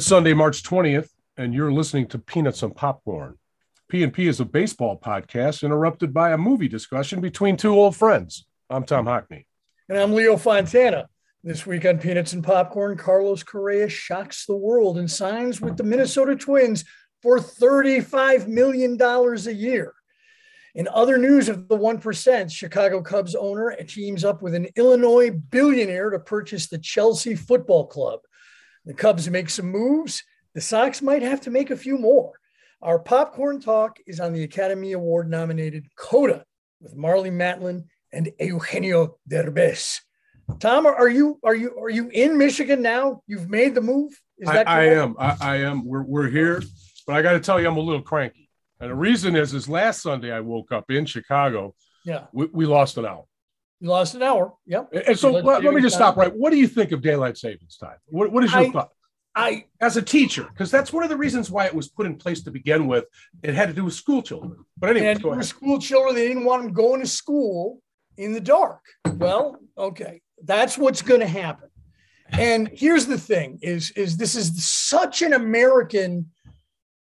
It's Sunday, March 20th, and you're listening to Peanuts and Popcorn. P&P is a baseball podcast interrupted by a movie discussion between two old friends. I'm Tom Hockney. And I'm Leo Fontana. This week on Peanuts and Popcorn, Carlos Correa shocks the world and signs with the Minnesota Twins for $35 million a year. In other news of the 1%, Chicago Cubs owner teams up with an Illinois billionaire to purchase the Chelsea Football Club. The Cubs make some moves. The Sox might have to make a few more. Our popcorn talk is on the Academy Award nominated Coda with Marlee Matlin and Eugenio Derbez. Tom, are you are you are you in Michigan now? You've made the move. Is that I, I am. I, I, am. We're we're here, but I got to tell you, I'm a little cranky, and the reason is, is last Sunday I woke up in Chicago. Yeah, we, we lost an hour. You lost an hour. Yep. And so let, let me just stop right. What do you think of daylight savings time? What, what is your I, thought? I as a teacher, because that's one of the reasons why it was put in place to begin with. It had to do with school children. But anyway, and for school children, they didn't want them going to school in the dark. Well, okay, that's what's going to happen. And here's the thing: is is this is such an American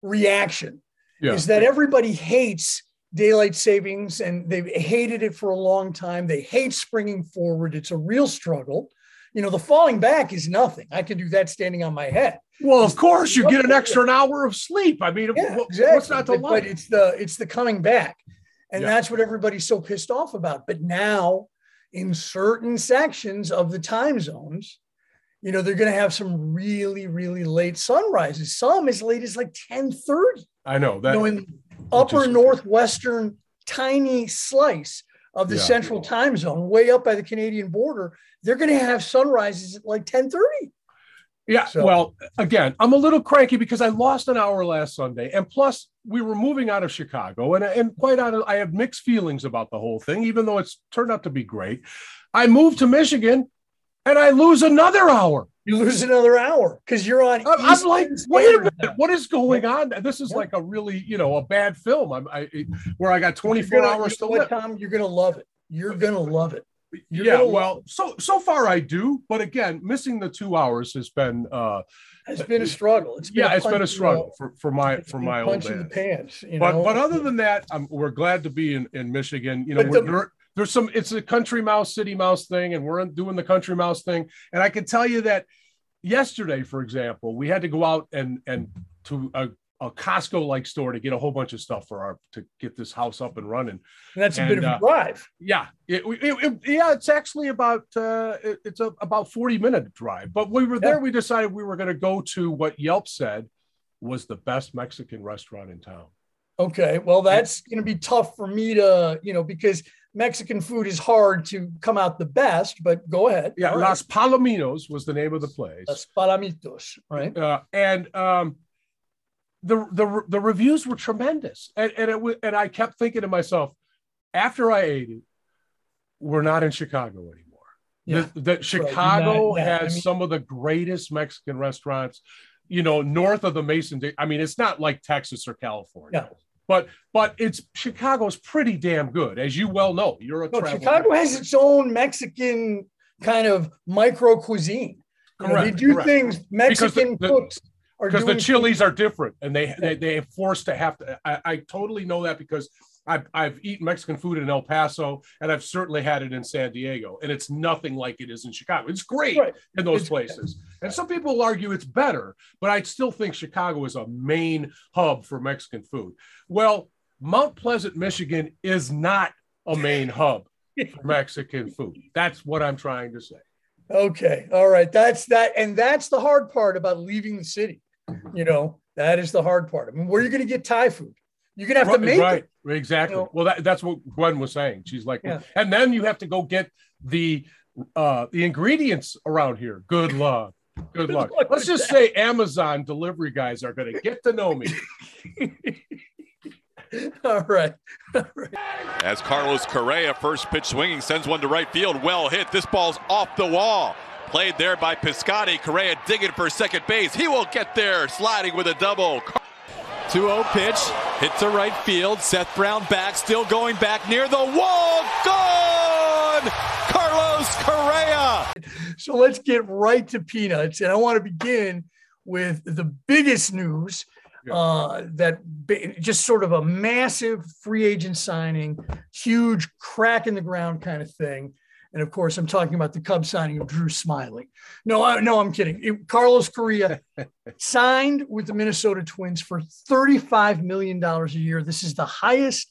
reaction? Yeah. Is that everybody hates daylight savings and they've hated it for a long time. They hate springing forward. It's a real struggle. You know, the falling back is nothing. I can do that standing on my head. Well, of course, you get an extra an hour of sleep. I mean, yeah, exactly. what's not to but, but it's the it's the coming back, and yeah. that's what everybody's so pissed off about. But now, in certain sections of the time zones, you know, they're going to have some really, really late sunrises. Some as late as like ten thirty. I know that. You know, in upper northwestern tiny slice of the yeah. central time zone, way up by the Canadian border, they're going to have sunrises at like 1030. Yeah. So. Well, again, I'm a little cranky because I lost an hour last Sunday. And plus, we were moving out of Chicago. And, and quite honestly, I have mixed feelings about the whole thing, even though it's turned out to be great. I moved to Michigan and I lose another hour you lose another hour because you're on. I'm, I'm like, wait a minute, now. what is going on? This is yeah. like a really, you know, a bad film. I'm, I, where I got 24 gonna, hours to live. Tom, you're gonna love it. You're gonna love it. You're yeah, well, so so far I do, but again, missing the two hours has been uh has been a struggle. It's yeah, it's been a struggle for, for my for my old man. pants. You know? But but other than that, I'm, we're glad to be in, in Michigan. You know, the, there's some it's a country mouse city mouse thing and we're doing the country mouse thing. And i can tell you that yesterday for example we had to go out and and to a, a costco like store to get a whole bunch of stuff for our to get this house up and running. And that's a and, bit of a uh, drive. Yeah. It, it, it, yeah it's actually about uh it's a, about 40 minute drive. But we were there we decided we were going to go to what yelp said was the best mexican restaurant in town Okay, well, that's going to be tough for me to, you know, because Mexican food is hard to come out the best, but go ahead. Yeah, right. Las Palominos was the name of the place. Las Palomitos, right? Uh, and um, the the the reviews were tremendous, and and it and I kept thinking to myself, after I ate it, we're not in Chicago anymore. Yeah, the, the Chicago right. has I mean, some of the greatest Mexican restaurants. You know, north of the Mason. I mean, it's not like Texas or California. Yeah but but it's Chicago's pretty damn good, as you well know. You're a no, Chicago has its own Mexican kind of micro cuisine. Correct. You know, they do correct. things Mexican the, the, cooks because the chilies are different, and they they they forced to have to. I, I totally know that because I've, I've eaten Mexican food in El Paso and I've certainly had it in San Diego, and it's nothing like it is in Chicago. It's great right. in those it's, places. And some people will argue it's better, but I still think Chicago is a main hub for Mexican food. Well, Mount Pleasant, Michigan is not a main hub for Mexican food. That's what I'm trying to say. Okay. All right. That's that. And that's the hard part about leaving the city. You know, that is the hard part. I mean, where are you going to get Thai food? You're gonna have to make right. it. Exactly. You know? Well, that, that's what Gwen was saying. She's like, yeah. and then you have to go get the uh the ingredients around here. Good luck. Good luck. Let's just say Amazon delivery guys are gonna get to know me. All right. All right. As Carlos Correa, first pitch swinging, sends one to right field. Well hit. This ball's off the wall. Played there by Piscotty. Correa digging for second base. He will get there, sliding with a double. 2 0 pitch, hit to right field. Seth Brown back, still going back near the wall. Gone! Carlos Correa. So let's get right to peanuts. And I want to begin with the biggest news uh, that just sort of a massive free agent signing, huge crack in the ground kind of thing. And of course, I'm talking about the Cubs signing of Drew Smyly. No, I, no, I'm kidding. It- Carlos Correa signed with the Minnesota Twins for $35 million a year. This is the highest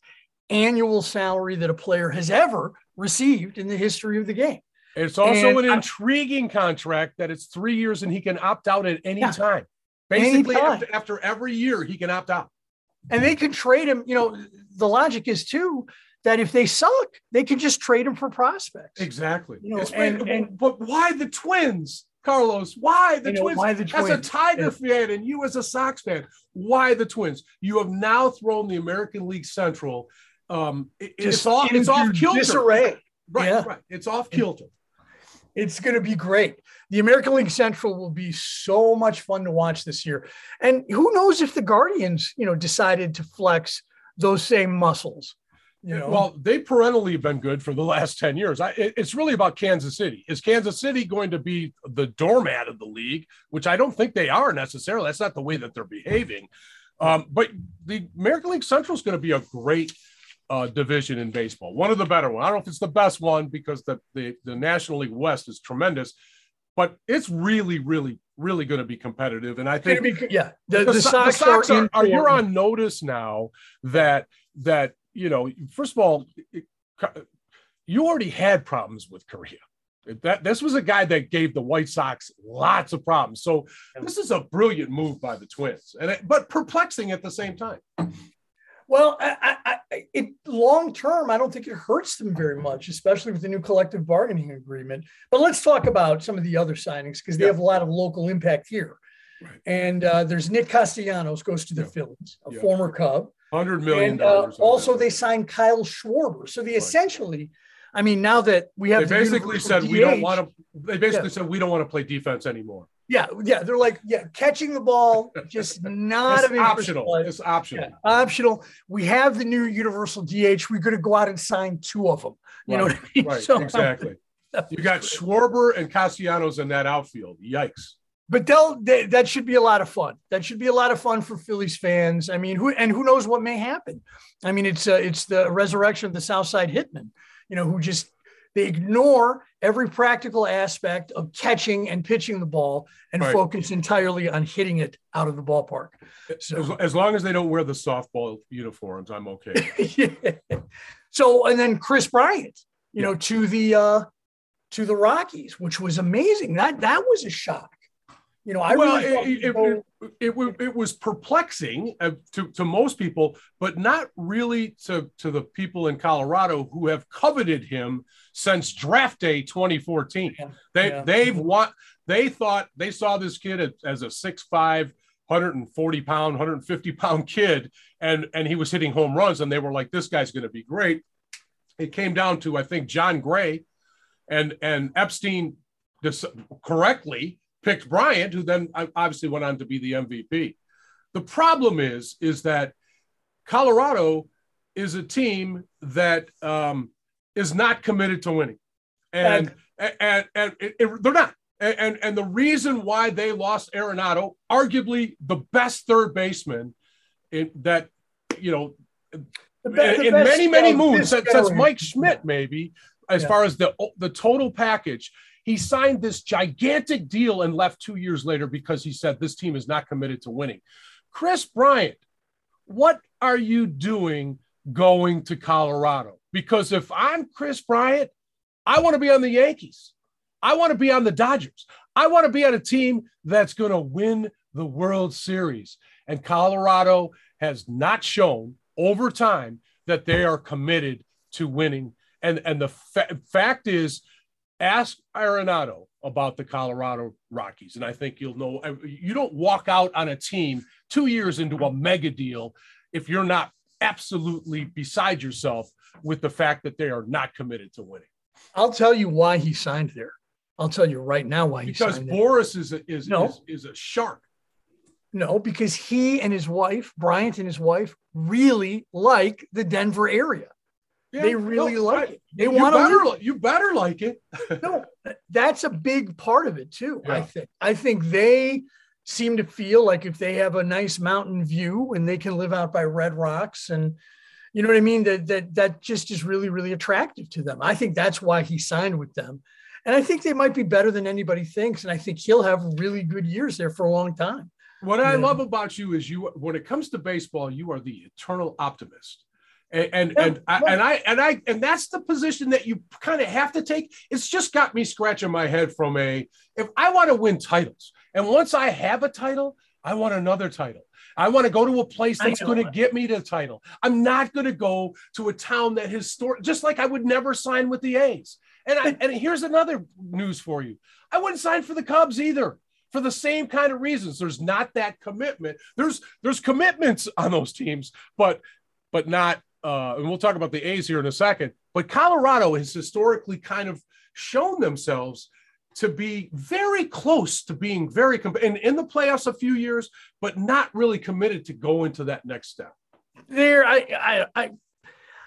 annual salary that a player has ever received in the history of the game. It's also And an I- intriguing contract that it's three years and he can opt out at any Yeah. time. Basically, Anytime. after, after every year, he can opt out. And they can trade him. You know, the logic is too that if they suck, they can just trade them for prospects. Exactly. You know, It's- and- and- but why the Twins, Carlos? Why the You know, Twins? why the As a Twins? Tiger fan and you as a Sox fan, why the Twins? You have now thrown the American League Central. Um, it- it's off. It's off kilter. disarray. Right, Yeah. right. It's off kilter. It's going to be great. The American League Central will be so much fun to watch this year. And who knows if the Guardians, you know, decided to flex those same muscles. You know, Well, they perennially have been good for the last 10 years. I, it- it's really about Kansas City. Is Kansas City going to be the doormat of the league, which I don't think they are necessarily. That's not the way that they're behaving. Um, but the American League Central is going to be a great uh, division in baseball, one of the better ones. I don't know if it's the best one because the, the, the National League West is tremendous, but it's really, really, really going to be competitive. And I think be, yeah, the, the, So- Sox, Sox are, in are, you're on notice now that that you know first of all it- you already had problems with Correa. That this was a guy that gave the White Sox lots of problems. So this is a brilliant move by the Twins, and it, but perplexing at the same time. Well, I, I, it long term, I don't think it hurts them very much, especially with the new collective bargaining agreement. But let's talk about some of the other signings because they Yeah. have a lot of local impact here. Right. And uh, there's Nick Castellanos goes to the Yeah. Phillies, a Yeah. former Cub, Hundred million and uh, dollars. also they signed Kyle Schwarber. So they essentially, I mean, now that we have they the basically said we don't want to. They basically Yeah. said we don't want to play defense anymore. Yeah, yeah, they're like, yeah, catching the ball, just not It's optional. us. It's optional. Yeah, optional. We have the new universal DH. We're going to go out and sign two of them. You know Right, what I mean? Right, So- exactly. You got Schwarber and Castellanos in that outfield. Yikes. But they'll they, that should be a lot of fun. That should be a lot of fun for Phillies fans. I mean, who and who knows what may happen. I mean, it's uh, it's the resurrection of the Southside Hitman, You know, who just they ignore every practical aspect of catching and pitching the ball and Right. focus entirely on hitting it out of the ballpark. As, So- as long as they don't wear the softball uniforms, I'm okay. Yeah. So and then Kris Bryant, you know, to the uh to the Rockies, which was amazing. That that was a shock. You know, I well, really it, it, it, it, was perplexing uh, to, to most people, but not really to, to the people in Colorado who have coveted him since draft day 2014. Yeah. They Yeah. they've want they thought they saw this kid as- a 6'5", 140 pound, 150 pound kid, and and he was hitting home runs, and they were like, this guy's going to be great. It came down to I think Jon Gray, and and Epstein correctly picked Bryant, who then obviously went on to be the MVP. The problem is is that Colorado is a team that um, is not committed to winning, and and and, it- it- they're not. And, and and the reason why they lost Arenado, arguably the best third baseman, in that you know the be- in, best many many moves since, since. Mike Schmidt maybe as Yeah. far as the the total package. He signed this gigantic deal and left two years later because he said this team is not committed to winning. Kris Bryant, what are you doing going to Colorado? Because if I'm Kris Bryant, I want to be on the Yankees. I want to be on the Dodgers. I want to be on a team that's going to win the World Series. And Colorado has not shown over time that they are committed to winning. And, and the fa- fact is, ask Arenado about the Colorado Rockies. And I think you'll know uh, you don't walk out on a team two years into a mega deal if you're not absolutely beside yourself with the fact that they are not committed to winning. I'll tell you why he signed there. I'll tell you right now why he Because signed there. Boras is a, is, No. is is a shark. No, because he and his wife, Bryant and his wife, really like the Denver area. Yeah, they really no, like I- it. They want to you better like it. no, that's a big part of it too. I think. I think they seem to feel like if they have a nice mountain view and they can live out by red rocks and you know what I mean that that that just is really really attractive to them. I think that's why he signed with them. And I think they might be better than anybody thinks and I think he'll have really good years there for a long time. What I love about you is you when it comes to baseball you are the eternal optimist. And and yeah, and, I, and I and I and that's the position that you kind of have to take. It's just got me scratching my head from a if I want to win titles, and once I have a title, I want another title. I want to go to a place that's going to get me the title. I'm not going to go to a town that has stored, just like I would never sign with the A's. And I, and here's another news for you. I wouldn't sign for the Cubs either for the same kind of reasons. There's not that commitment. There's there's commitments on those teams, but but not. Uh, and we'll talk about the A's here in a second. But Colorado has historically kind of shown themselves to be very close to being very comp- in, in the playoffs a few years, but not really committed to go into that next step. There, I, I, I,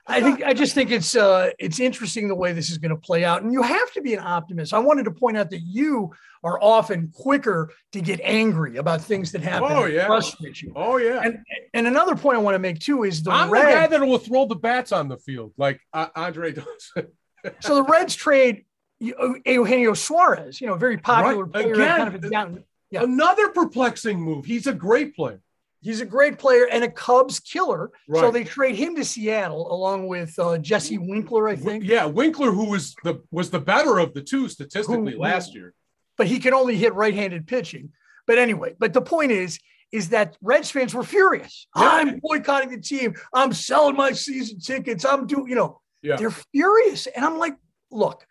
I think I just think it's uh, it's interesting the way this is going to play out, and you have to be an optimist. I wanted to point out that you are often quicker to get angry about things that happen. Oh yeah, frustrate you. Oh yeah. And and another point I want to make too is the I'm Reds, the guy that will throw the bats on the field like uh, Andre does. so the Reds trade Eugenio Suarez, you know, very popular right. player. Again, kind of down, yeah. Another perplexing move. He's a great player. He's a great player and a Cubs killer. Right. So they trade him to Seattle along with uh, Jesse Winkler, I think. Yeah, Winkler, who was the was the better of the two statistically who, last year. But he can only hit right-handed pitching. But anyway, but the point is, is that Reds fans were furious. Yeah. I'm boycotting the team. I'm selling my season tickets. I'm doing, you know, yeah. they're furious. And I'm like, look,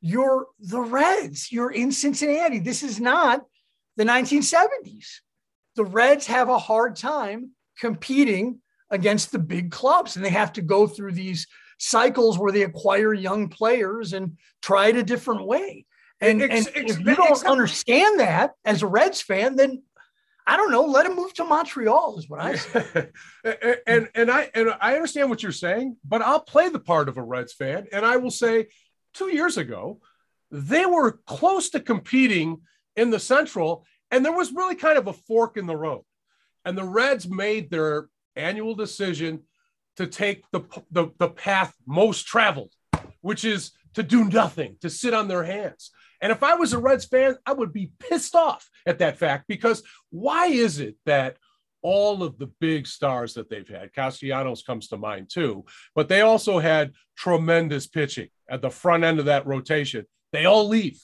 you're the Reds. You're in Cincinnati. This is not the 1970s. The Reds have a hard time competing against the big clubs, and they have to go through these cycles where they acquire young players and try it a different way. And, ex- and ex- if you don't ex- understand that as a Reds fan, then I don't know. Let him move to Montreal is what I say. and and I and I understand what you're saying, but I'll play the part of a Reds fan, and I will say two years ago, they were close to competing in the Central, and there was really kind of a fork in the road. And the Reds made their annual decision to take the, the, the path most traveled, which is to do nothing, to sit on their hands. And if I was a Reds fan, I would be pissed off at that fact because why is it that all of the big stars that they've had. Castellanos comes to mind too, but they also had tremendous pitching at the front end of that rotation. They all leave.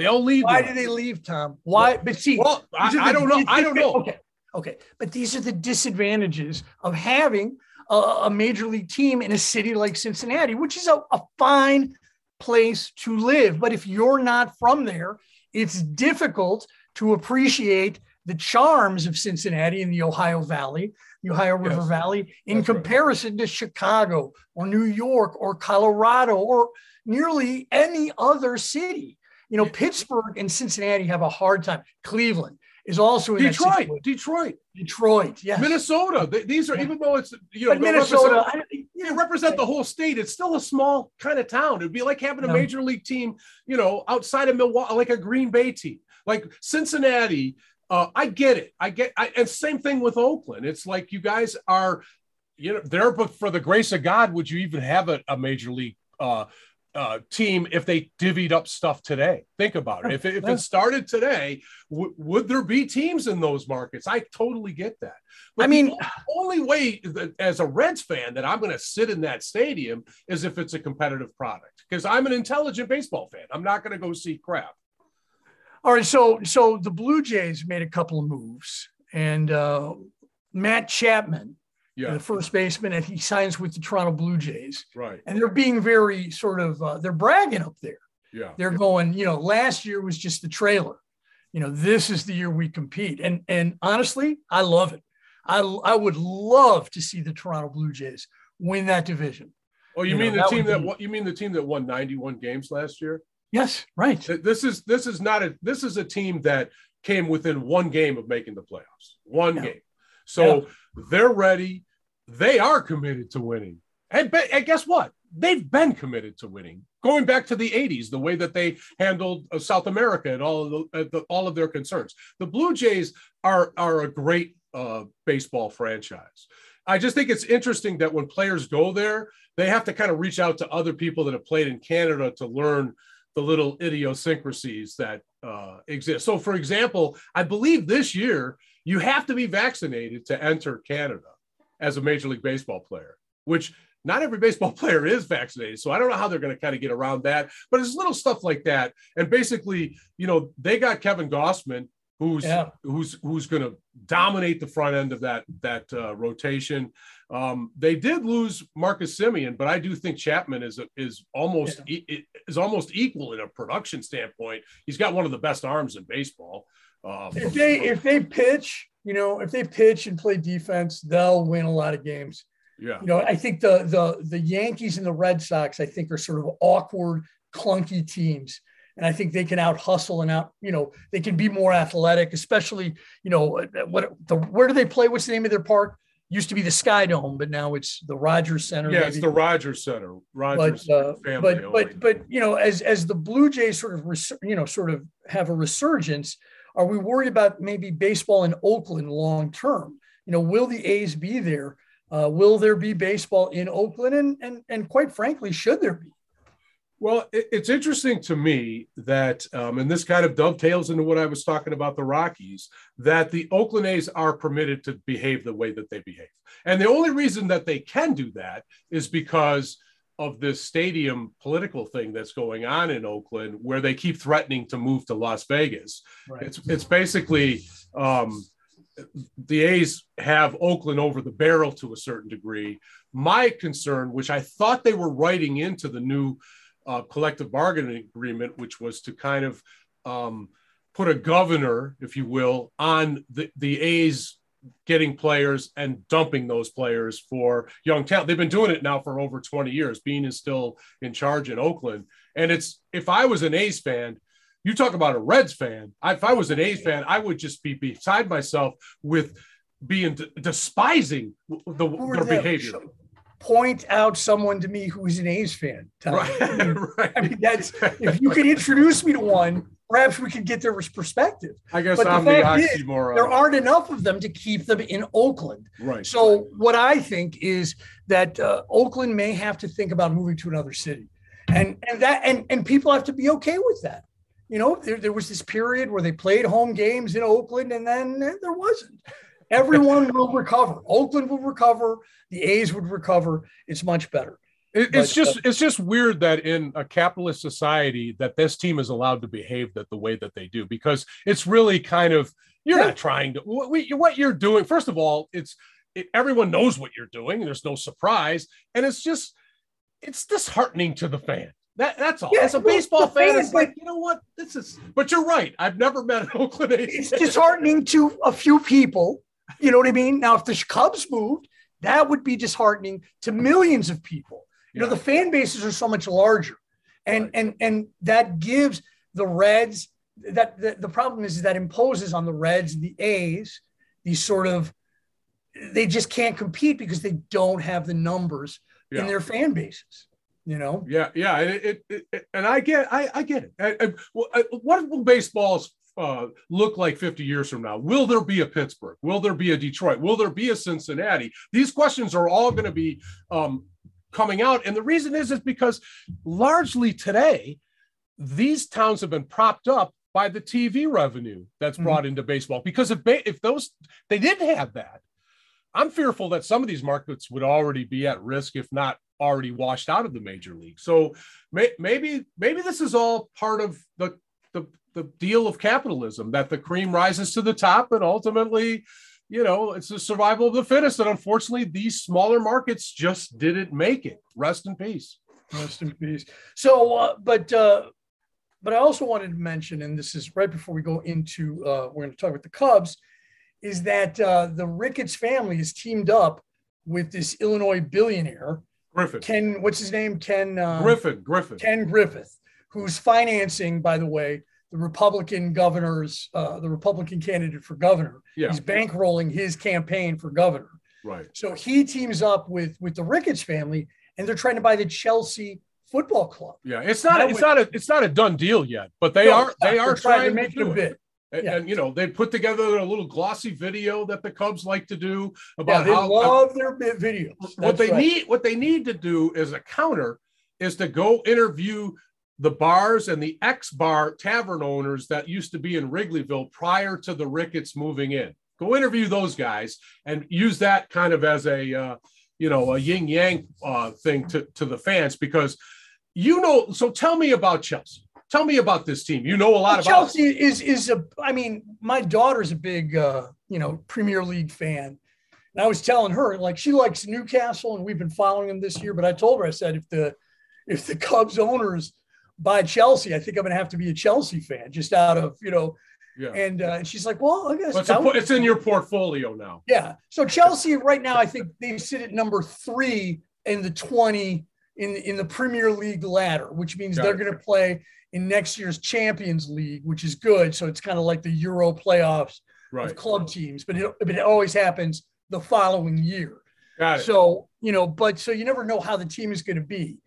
They all leave. Why do they leave, Tom? Why? But see, well, I, I, don't know. I don't know. Okay, okay, but these are the disadvantages of having a, a major league team in a city like Cincinnati, which is a, a fine place to live. But if you're not from there, it's difficult to appreciate the charms of Cincinnati in the Ohio Valley, the Ohio River yes, Valley, in comparison right. to Chicago or New York or Colorado or nearly any other city. You know, Pittsburgh and Cincinnati have a hard time. Cleveland is also in Detroit. Detroit. Detroit. Yes. Minnesota. These are yeah. even though it's you know Minnesota. Represent, you represent the whole state. It's still a small kind of town. It'd be like having a major league team, you know, outside of Milwaukee, like a Green Bay team. Like Cincinnati uh, I get it. I get, I, and same thing with Oakland. It's like you guys are, you know, there, but for the grace of God, would you even have a, a major league uh, uh, team if they divvied up stuff today? Think about it. If, if it started today, w- would there be teams in those markets? I totally get that. But I mean, the only way that, as a Reds fan that I'm going to sit in that stadium is if it's a competitive product because I'm an intelligent baseball fan. I'm not going to go see crap. All right, so so the Blue Jays made a couple of moves, and uh, Matt Chapman, yeah. the first baseman, and he signs with the Toronto Blue Jays. Right, and they're being very sort of uh, they're bragging up there. Yeah, they're going. You know, last year was just the trailer. You know, this is the year we compete, and and honestly, I love it. I I would love to see the Toronto Blue Jays win that division. Oh, you, you mean know, the team that be, you mean the team that won 91 games last year? Yes, right. This is this is not a this is a team that came within one game of making the playoffs. One yeah. game. So yeah. They're ready. They are committed to winning. And, and guess what? They've been committed to winning going back to the 80s, the way that they handled uh, South America and all of the, uh, the, all of their concerns. The Blue Jays are are a great uh, baseball franchise. I just think it's interesting that when players go there, they have to kind of reach out to other people that have played in Canada to learn the little idiosyncrasies that uh, exist. So, for example, I believe this year you have to be vaccinated to enter Canada as a Major League Baseball player, which not every baseball player is vaccinated. So I don't know how they're going to kind of get around that. But it's little stuff like that. And basically, you know, they got Kevin Gausman, who's yeah. who's who's going to dominate the front end of that that uh, rotation. Um, they did lose Marcus Semien, but I do think Chapman is is almost yeah. e- is almost equal in a production standpoint. He's got one of the best arms in baseball. Um, if they if they pitch, you know, if they pitch and play defense, they'll win a lot of games. Yeah. You know, I think the the the Yankees and the Red Sox, I think, are sort of awkward, clunky teams. And I think they can out hustle and out, you know, they can be more athletic, especially, you know, what the where do they play? What's the name of their park? Used to be the Sky Dome, but now it's the Rogers Center. Yeah, maybe. it's the Rogers Center. Rogers but, uh, family. But but but you know, as as the Blue Jays sort of res- you know sort of have a resurgence, are we worried about maybe baseball in Oakland long term? You know, will the A's be there? Uh, will there be baseball in Oakland? And, and, and quite frankly, should there be? Well, it's interesting to me that, um, and this kind of dovetails into what I was talking about the Rockies, that the Oakland A's are permitted to behave the way that they behave. And the only reason that they can do that is because of this stadium political thing that's going on in Oakland, where they keep threatening to move to Las Vegas. Right. It's, it's basically, um, the A's have Oakland over the barrel to a certain degree. My concern, which I thought they were writing into the new uh, collective bargaining agreement, which was to kind of um, put a governor, if you will, on the, the A's getting players and dumping those players for young talent. They've been doing it now for over 20 years. Beane is still in charge in Oakland. And it's if I was an A's fan, you talk about a Reds fan. If I was an A's fan, I would just be beside myself with being d- despising the, their behavior. Point out someone to me who is an A's fan. Right, I mean, right. I mean, that's if you could introduce me to one, perhaps we could get their perspective. I guess but I'm the, the oxymoron. Is, there aren't enough of them to keep them in Oakland. Right. So what I think is that uh, Oakland may have to think about moving to another city, and and that and and people have to be okay with that you know, there, there was this period where they played home games in Oakland and then there wasn't. Everyone will recover. Oakland will recover. The A's would recover. It's much better. It, it's but, just uh, it's just weird that in a capitalist society that this team is allowed to behave that the way that they do because it's really kind of you're yeah. not trying to what, what you're doing. First of all, it's it, everyone knows what you're doing. There's no surprise, and it's just it's disheartening to the fan. That, that's all. Yeah, As a baseball fan, it's like, you know what? This is, but you're right. I've never met an Oakland A's. It's disheartening to a few people. You know what I mean? Now, if the Cubs moved, that would be disheartening to millions of people. You yeah. know, the fan bases are so much larger. And, right. and, and that gives the Reds that the, the problem is is that imposes on the Reds, the A's, these sort of, they just can't compete because they don't have the numbers yeah. in their fan bases you know yeah yeah it, it, it, and i get i i get it I, I, what will baseballs uh, look like 50 years from now will there be a pittsburgh will there be a detroit will there be a cincinnati these questions are all going to be um, coming out and the reason is is because largely today these towns have been propped up by the tv revenue that's mm-hmm. brought into baseball because if ba- if those they didn't have that i'm fearful that some of these markets would already be at risk if not already washed out of the major league. So may, maybe maybe this is all part of the, the the deal of capitalism that the cream rises to the top and ultimately you know it's the survival of the fittest and unfortunately these smaller markets just didn't make it rest in peace rest in peace so uh, but uh but i also wanted to mention and this is right before we go into uh we're going to talk about the cubs is that uh the ricketts family has teamed up with this illinois billionaire Griffith. Ken, what's his name? Ken uh, Griffith. Griffith. Ken Griffith, who's financing, by the way, the Republican governor's, uh, the Republican candidate for governor. Yeah. He's bankrolling his campaign for governor. Right. So he teams up with with the Ricketts family, and they're trying to buy the Chelsea Football Club. Yeah, it's not. It's not a. It's not a done deal yet, but they no, are. They are trying, to make to it. Bit. And, yeah. and, you know they put together a little glossy video that the Cubs like to do about yeah, they how love their videos. That's what they right. need, what they need to do as a counter, is to go interview the bars and the X bar tavern owners that used to be in Wrigleyville prior to the Ricketts moving in. Go interview those guys and use that kind of as a uh, you know a yin yang uh, thing to to the fans because you know. So tell me about Chelsea. Tell me about this team. You know a lot well, about Chelsea. Is is a. I mean, my daughter's a big uh, you know Premier League fan. And I was telling her, like, she likes Newcastle, and we've been following them this year. But I told her, I said, if the if the Cubs owners buy Chelsea, I think I'm going to have to be a Chelsea fan just out of, you know, yeah. And, uh, and she's like, well, I guess it's, a, it's, in your portfolio now. Yeah. So Chelsea right now, I think they sit at number three in the 20 in the, in the Premier League ladder, which means Got they're going to play in next year's Champions League, which is good. So it's kind of like the Euro playoffs right. of club teams, but it, but it always happens the following year. So, you know, but so you never know how the team is going to be.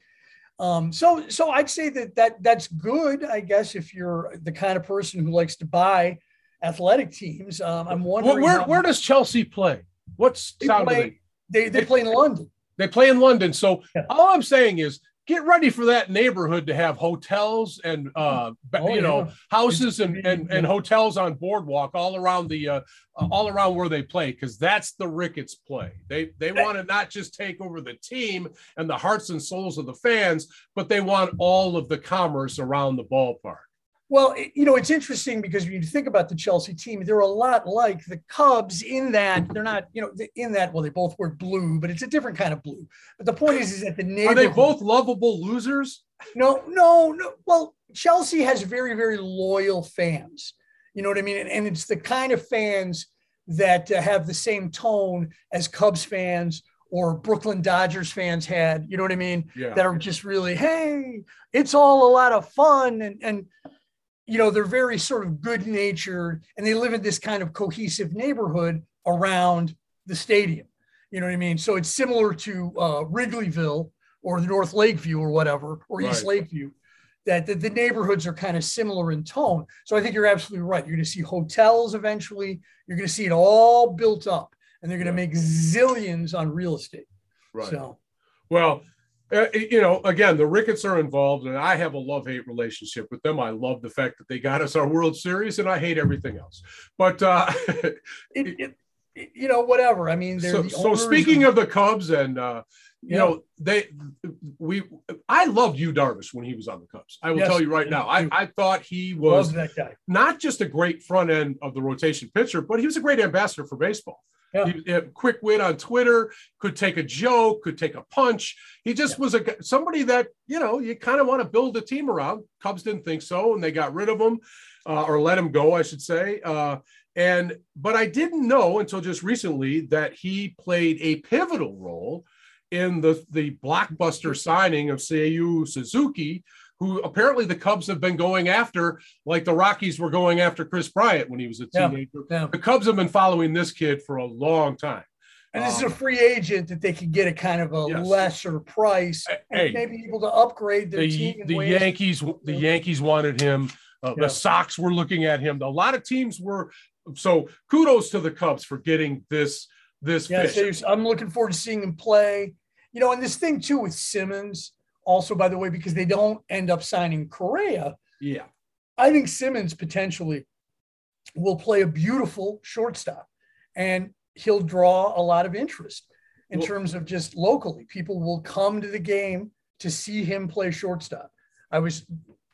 Um, so, so I'd say that that that's good, I guess, if you're the kind of person who likes to buy athletic teams. Um, I'm wondering where where does Chelsea play? What's they play, they, they, they play in London. They play in London. So yeah. all I'm saying is get ready for that neighborhood to have hotels and uh, oh, you know yeah. houses and, and, and hotels on boardwalk all around the uh, all around where they play because that's the Ricketts play. They they want to not just take over the team and the hearts and souls of the fans, but they want all of the commerce around the ballpark. Well, you know, it's interesting because when you think about the Chelsea team, they're a lot like the Cubs in that they're not, you know, in that, well, they both wear blue, but it's a different kind of blue. But the point is, is that the neighborhood. Are they both lovable losers? No, no, no. Well, Chelsea has very, very loyal fans. You know what I mean? And, and it's the kind of fans that uh, have the same tone as Cubs fans or Brooklyn Dodgers fans had, you know what I mean? Yeah. That are just really, hey, it's all a lot of fun. And, and, you know, they're very sort of good natured and they live in this kind of cohesive neighborhood around the stadium. You know what I mean? So it's similar to uh, Wrigleyville or the North Lakeview or whatever, or right. East Lakeview, that the, the, neighborhoods are kind of similar in tone. So I think you're absolutely right. You're going to see hotels eventually. You're going to see it all built up and they're going to make zillions on real estate. Right. So, well, uh, you know, again, the Ricketts are involved, and I have a love hate relationship with them. I love the fact that they got us our World Series, and I hate everything else. But uh, it, it, you know, whatever. I mean, so, so speaking of the Cubs, and uh, you yeah. know, they we I loved Yu Darvish when he was on the Cubs. I will yes, tell you right now, I, I thought he was not just a great front end of the rotation pitcher, but he was a great ambassador for baseball. Yeah. He, quick wit on Twitter, could take a joke, could take a punch. He just yeah. was a somebody that you know you kind of want to build a team around. Cubs didn't think so, and they got rid of him uh, or let him go, I should say. Uh, and but I didn't know until just recently that he played a pivotal role in the the blockbuster signing of Seiya Suzuki who apparently the Cubs have been going after, like the Rockies were going after Kris Bryant when he was a teenager. Yeah, yeah. The Cubs have been following this kid for a long time. And this um, is a um, free agent that they can get a kind of a yes. lesser price hey, and maybe able to upgrade their the, team. The Yankees, the Yankees wanted him. Uh, yeah. The Sox were looking at him. A lot of teams were. So kudos to the Cubs for getting this this. Yeah, so I'm looking forward to seeing him play. You know, and this thing too with Simmons also, by the way, because they don't end up signing Correa. Yeah. I think Simmons potentially will play a beautiful shortstop and he'll draw a lot of interest in well, terms of just locally. People will come to the game to see him play shortstop. I was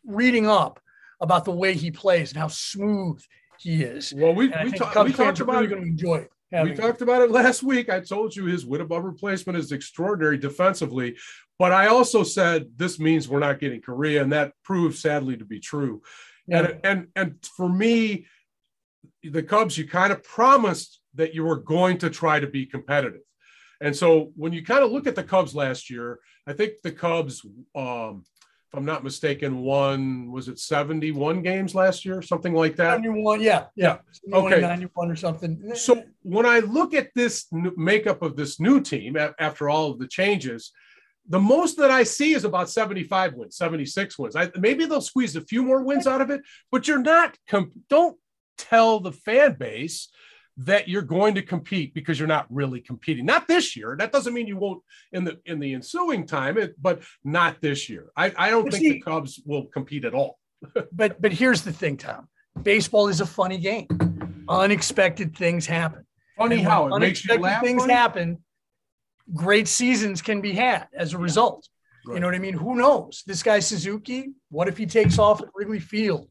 reading up about the way he plays and how smooth he is. Well, we, we, ta- we talked about really going to enjoy it. We talked about it last week. I told you his wit above replacement is extraordinary defensively, but I also said this means we're not getting Correa, and that proved sadly to be true. Yeah. And and and for me, the Cubs, you kind of promised that you were going to try to be competitive. And so when you kind of look at the Cubs last year, I think the Cubs um, if I'm not mistaken, won was it 71 games last year, something like that? 91, yeah, yeah. Okay, 91 or something. So when I look at this makeup of this new team after all of the changes, the most that I see is about 75 wins, 76 wins. I, maybe they'll squeeze a few more wins out of it, but you're not, comp- don't tell the fan base that you're going to compete because you're not really competing. Not this year. That doesn't mean you won't in the in the ensuing time, but not this year. I, I don't think the Cubs will compete at all. but but here's the thing, Tom. Baseball is a funny game. Unexpected things happen. Funny how it makes you laugh. Things funny? happen. Great seasons can be had as a yeah. result. Right. You know what I mean? Who knows? This guy Suzuki. What if he takes off at Wrigley Field?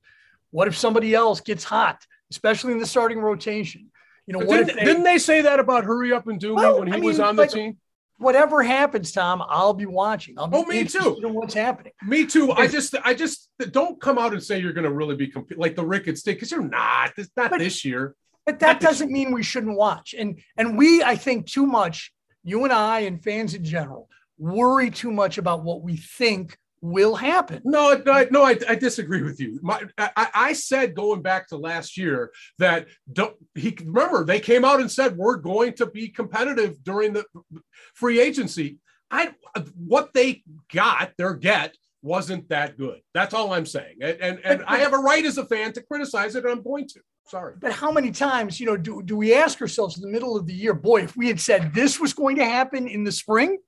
What if somebody else gets hot, especially in the starting rotation? You know, didn't, they, didn't, they, say that about Hurry Up and Do Me well, when he I mean, was on the team? Whatever happens, Tom, I'll be watching. I'll be oh, me too. In what's happening? Me too. I just, I just don't come out and say you're going to really be comp- like the Ricketts did because you're not. It's not but, this year. But that doesn't mean we shouldn't watch. And and we, I think, too much. You and I and fans in general worry too much about what we think will happen. No, no, no I, I disagree with you. My, I, I, said going back to last year that don't, he remember they came out and said we're going to be competitive during the free agency. I what they got, their get wasn't that good. That's all I'm saying. And and, and I have a right as a fan to criticize it, and I'm going to. Sorry. But how many times, you know, do, do we ask ourselves in the middle of the year, boy, if we had said this was going to happen in the spring,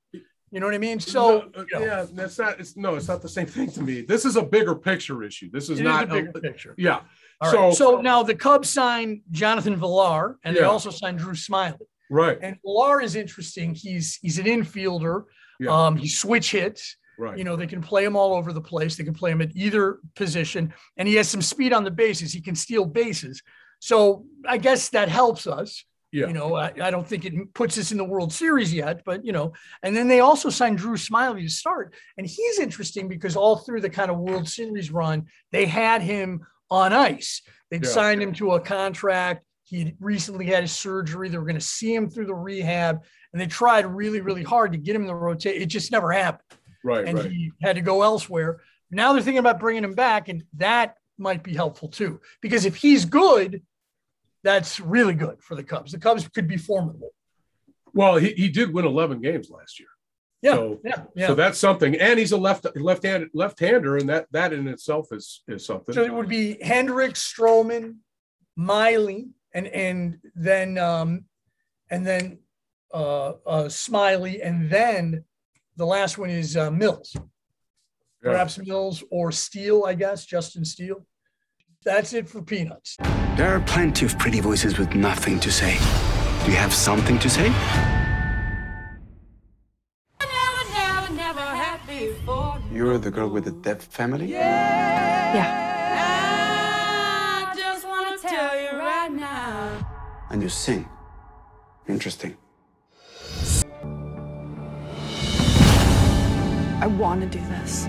you know what I mean? So no, uh, you know. yeah, that's not. It's no, it's not the same thing to me. This is a bigger picture issue. This is it not is a bigger a, picture. Yeah. All so right. so now the Cubs signed Jonathan Villar, and yeah. they also signed Drew Smyly. Right. And Villar is interesting. He's he's an infielder. Yeah. Um, he switch hits. Right. You know, they can play him all over the place. They can play him at either position, and he has some speed on the bases. He can steal bases. So I guess that helps us. Yeah. You know, I, I, don't think it puts us in the World Series yet, but you know, and then they also signed Drew Smyly to start. And he's interesting because all through the kind of World Series run, they had him on ice. They'd yeah. signed him to a contract. He recently had his surgery. They were going to see him through the rehab, and they tried really, really hard to get him in the rotation. It just never happened. Right. And right. he had to go elsewhere. Now they're thinking about bringing him back, and that might be helpful too. Because if he's good, that's really good for the Cubs. The Cubs could be formidable. Well, he, he did win 11 games last year. Yeah, so, yeah, yeah. So that's something, and he's a left left hand left hander, and that that in itself is is something. So it would be Hendricks, Stroman, Miley, and and then um, and then uh, uh, Smyly, and then the last one is uh, Mills. Yeah. Perhaps Mills or Steele, I guess Justin Steele. That's it for peanuts. There are plenty of pretty voices with nothing to say. Do you have something to say? You're the girl with the deaf family? Yeah. yeah. I just want to tell you right now. and you sing. Interesting. I want to do this.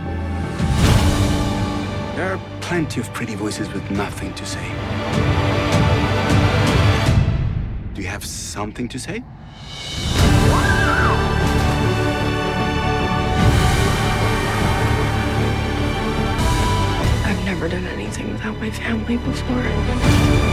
There are plenty of pretty voices with nothing to say. Do you have something to say? I've never done anything without my family before.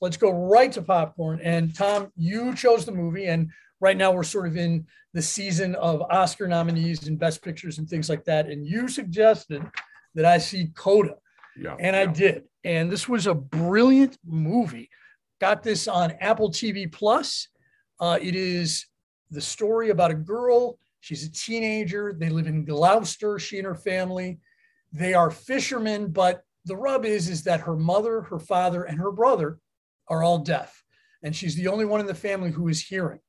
Let's go right to popcorn. And Tom, you chose the movie, and right now we're sort of in the season of Oscar nominees and Best Pictures and things like that. And you suggested that I see Coda, yeah, and yeah. I did. And this was a brilliant movie. Got this on Apple TV Plus. Uh, it is the story about a girl. She's a teenager. They live in Gloucester, she and her family. They are fishermen, but the rub is, is that her mother, her father, and her brother are all deaf. And she's the only one in the family who is hearing.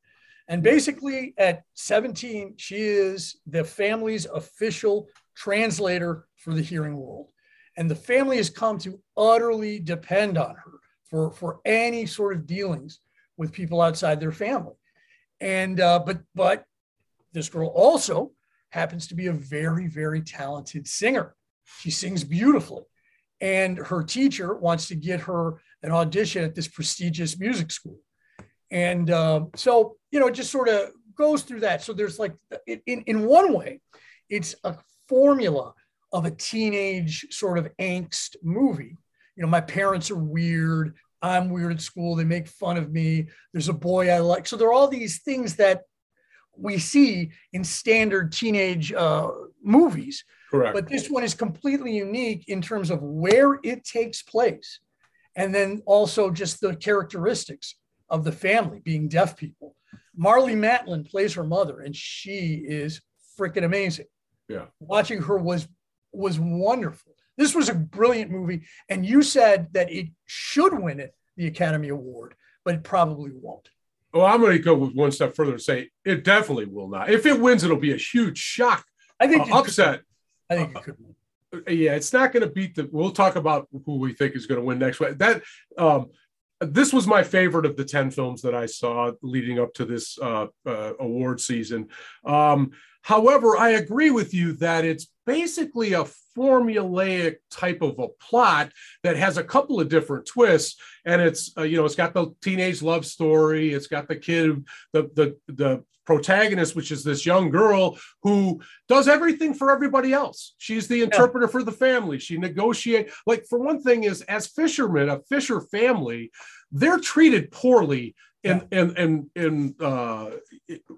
And basically, at 17, she is the family's official translator for the hearing world. And the family has come to utterly depend on her for, for any sort of dealings with people outside their family. And uh, but but this girl also happens to be a very very talented singer. She sings beautifully, and her teacher wants to get her an audition at this prestigious music school. And um, so, you know, it just sort of goes through that. So there's like, in, in one way, it's a formula of a teenage sort of angst movie. You know, my parents are weird. I'm weird at school. They make fun of me. There's a boy I like. So there are all these things that we see in standard teenage uh, movies. Correct. But this one is completely unique in terms of where it takes place. And then also just the characteristics of the family being deaf people. Marlee Matlin plays her mother, and she is freaking amazing. Yeah. Watching her was was wonderful. This was a brilliant movie, and you said that it should win it the Academy Award, but it probably won't. Oh, I'm going to go one step further and say it definitely will not. If it wins, it'll be a huge shock, I think uh, it could- upset. I think it could win. Yeah, it's not going to beat the. We'll talk about who we think is going to win next week. That um, this was my favorite of the ten films that I saw leading up to this uh, uh, award season. Um, however, I agree with you that it's basically a formulaic type of a plot that has a couple of different twists, and it's uh, you know it's got the teenage love story, it's got the kid, the the the protagonist, which is this young girl who does everything for everybody else. She's the interpreter for the family. She negotiate like for one thing is as fishermen, a fisher family, they're treated poorly in in in in uh,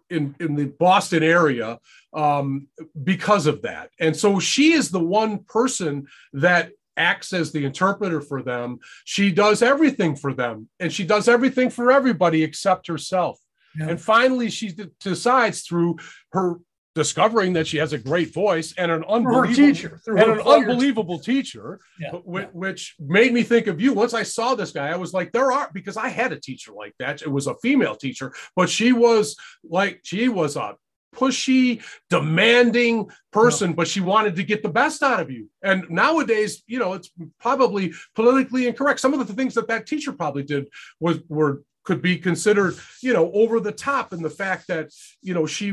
in in the Boston area um, because of that. And so she is the one person that acts as the interpreter for them. She does everything for them, and she does everything for everybody except herself. Yeah. And finally, she d- decides through her discovering that she has a great voice and an unbelievable teacher, and an unbelievable teacher, Yeah, yeah. which made me think of you. Once I saw this guy, I was like, there are because I had a teacher like that. It was a female teacher, but she was like, she was a pushy, demanding person, but she wanted to get the best out of you. And nowadays, you know, it's probably politically incorrect. Some of the things that that teacher probably did was were could be considered, you know, over the top in the fact that, you know, she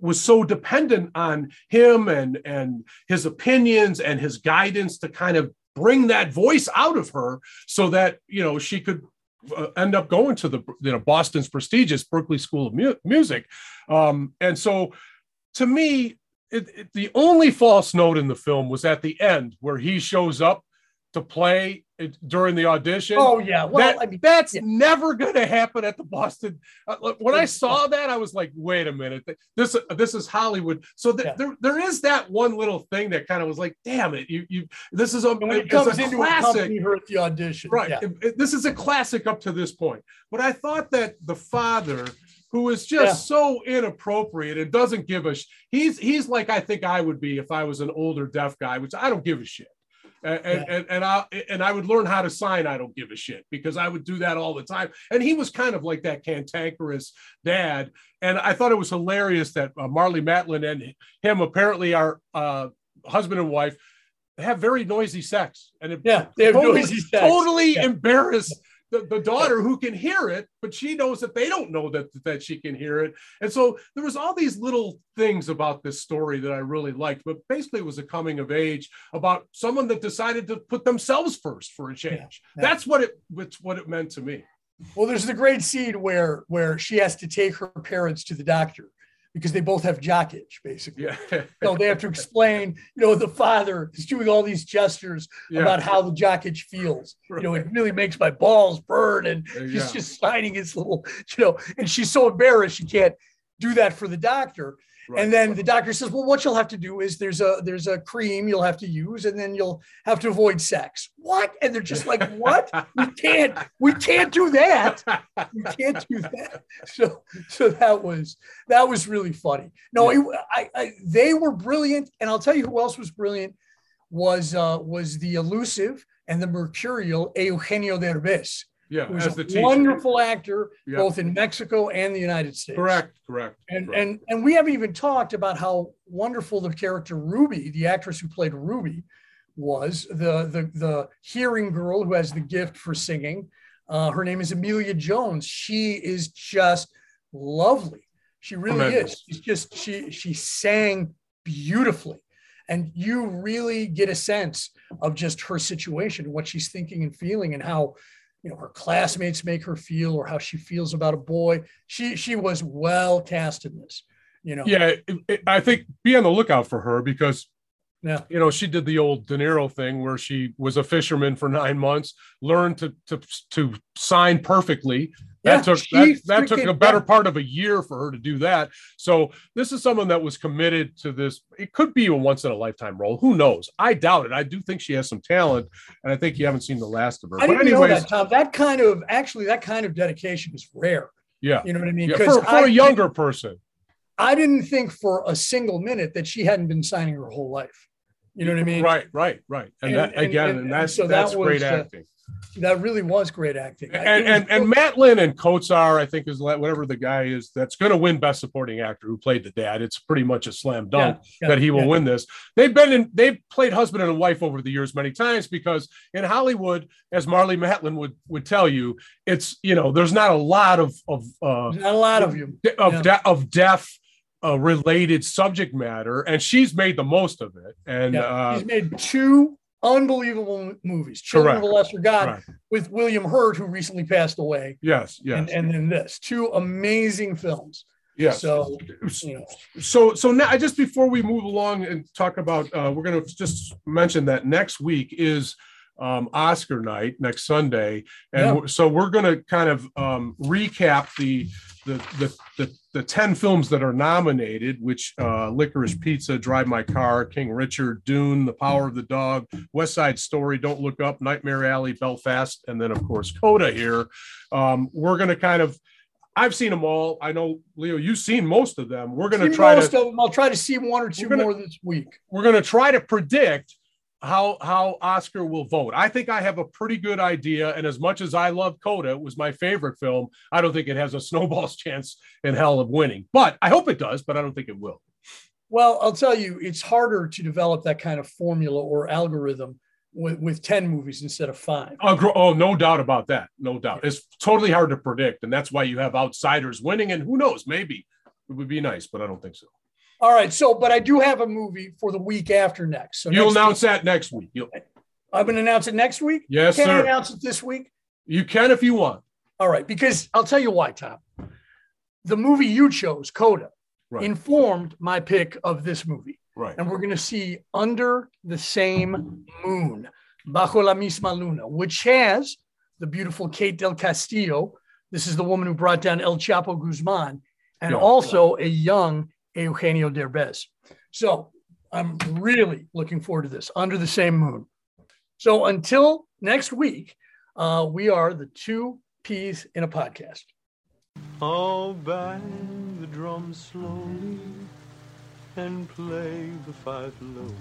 was so dependent on him and and his opinions and his guidance to kind of bring that voice out of her so that, you know, she could uh, end up going to the you know Boston's prestigious Berklee School of Mu- Music, um, and so to me, it, it- the only false note in the film was at the end where he shows up to play it, during the audition. Oh yeah. Well, That- I mean, that's yeah. never going to happen at the Boston. uh, look, when I saw that, I was like, "Wait a minute, this this is Hollywood." So th- Yeah. there there is that one little thing that kind of was like, "Damn it, you you this is a, when it comes a into classic." accompany her at the audition, Right. Yeah. It- it- this is a classic up to this point. But I thought that the father, who is just so inappropriate and doesn't give a sh- he's he's like I think I would be if I was an older deaf guy, which I don't give a shit. And, and, and, and I and I would learn how to sign. I don't give a shit because I would do that all the time. And he was kind of like that cantankerous dad. And I thought it was hilarious that uh, Marlee Matlin and him apparently are uh, husband and wife have very noisy sex. And it Yeah, they have totally, noisy sex. totally Yeah. embarrass the, the daughter who can hear it, but she knows that they don't know that that she can hear it. And so there was all these little things about this story that I really liked. But basically, it was a coming of age about someone that decided to put themselves first for a change. yeah. That's what it it's what it meant to me. Well, there's the great scene where where she has to take her parents to the doctor because they both have jock itch, basically. Yeah. So they have to explain, you know, the father is doing all these gestures Yeah. about how the jock itch feels. You know, it really makes my balls burn. And he's Yeah. just signing his little, you know, and she's so embarrassed she can't do that for the doctor. Right. And then the doctor says, "Well, what you'll have to do is there's a there's a cream you'll have to use, and then you'll have to avoid sex." What? And they're just like, "What? we can't we can't do that. We can't do that." So so that was that was really funny. No, it, I, I they were brilliant, and I'll tell you who else was brilliant was uh, was the elusive and the mercurial Eugenio Derbez, yeah, who's as the a teacher. wonderful actor Yeah. both in Mexico and the United States. Correct, correct. And correct. and and we haven't even talked about how wonderful the character Ruby, the actress who played Ruby, was the the the hearing girl who has the gift for singing. Uh, her name is Emilia Jones. She is just lovely. She really Tremendous. is. She's just she she sang beautifully, and you really get a sense of just her situation, what she's thinking and feeling, and how you know her classmates make her feel, or how she feels about a boy. She she was well cast in this. You know, Yeah, it, it- I think be on the lookout for her because Yeah. you know, she did the old De Niro thing where she was a fisherman for nine months, learned to to to sign perfectly. That Yeah, took that, that took a better part of a year for her to do that. So this is someone that was committed to this. It could be a once in a lifetime role. Who knows? I doubt it. I do think she has some talent, and I think you haven't seen the last of her. I But didn't know anyways, that, Tom. That kind of actually that kind of dedication is rare. yeah, You know what I mean? yeah, for, for I a younger person. I didn't think for a single minute that she hadn't been signing her whole life. You know what I mean? Right, right, right. And, And- that again, and- and, and that's so that that's great was, uh, acting. That really was great acting. And and, and Matlin and Kotsur, I think is whatever the guy is that's going to win Best Supporting Actor who played the dad. It's pretty much a slam dunk Yeah, yeah, that he will yeah. win this. They've been in, they've played husband and wife over the years many times because in Hollywood, as Marlee Matlin would would tell you, it's you know there's not a lot of of uh, not a lot of you. of de- of deaf uh, related subject matter, and she's made the most of it. And uh, He's made two unbelievable movies. Children of Correct. a Lesser God with William Hurt, who recently passed away, yes, yes, and, and then this. Two amazing films. yes. So you know, so so now just before we move along and talk about uh we're going to just mention that next week is um oscar night next sunday and Yeah. so we're going to kind of um recap the the the the, the 10 films that are nominated which uh licorice pizza drive my car king richard dune the power of the dog west side story don't look up nightmare alley belfast and then of course coda here um we're going to kind of I've seen them all. I know Leo, you've seen most of them. We're going to try most to of them. I'll try to see one or 2 gonna- more this week. we're going to try to predict how how Oscar will vote. I think I have a pretty good idea, and as much as I love Coda, it was my favorite film. I don't think it has a snowball's chance in hell of winning, but I hope it does. But I don't think it will. Well, I'll tell you, it's harder to develop that kind of formula or algorithm with, with 10 movies instead of five. Oh, oh, no doubt about that. No doubt. It's totally hard to predict, and that's why you have outsiders winning. And who knows? Maybe it would be nice, but I don't think so. All right. So, but I do have a movie for the week after next. So You'll next announce week- that next week. You'll, I'm going to announce it next week. yes, Can I announce it this week? You can if you want. All right, because I'll tell you why, Tom. The movie you chose, Coda, Right. informed my pick of this movie. Right. And we're going to see Under the Same Moon, Bajo la Misma Luna, which has the beautiful Kate del Castillo. This is the woman who brought down El Chapo Guzman, and Yeah. also a young Eugenio Derbez. So I'm really looking forward to this, Under the Same Moon. So until next week, uh, we are the two peas in a podcast. I'll bang the drum slowly and play the fife lowly.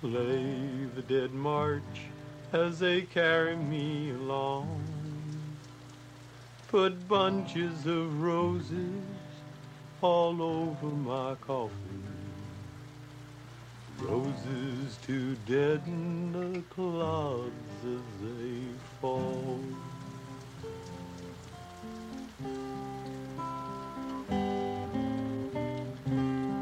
Play the dead march as they carry me along. Put bunches of roses all over my coffin. Roses to deaden the clouds as they fall.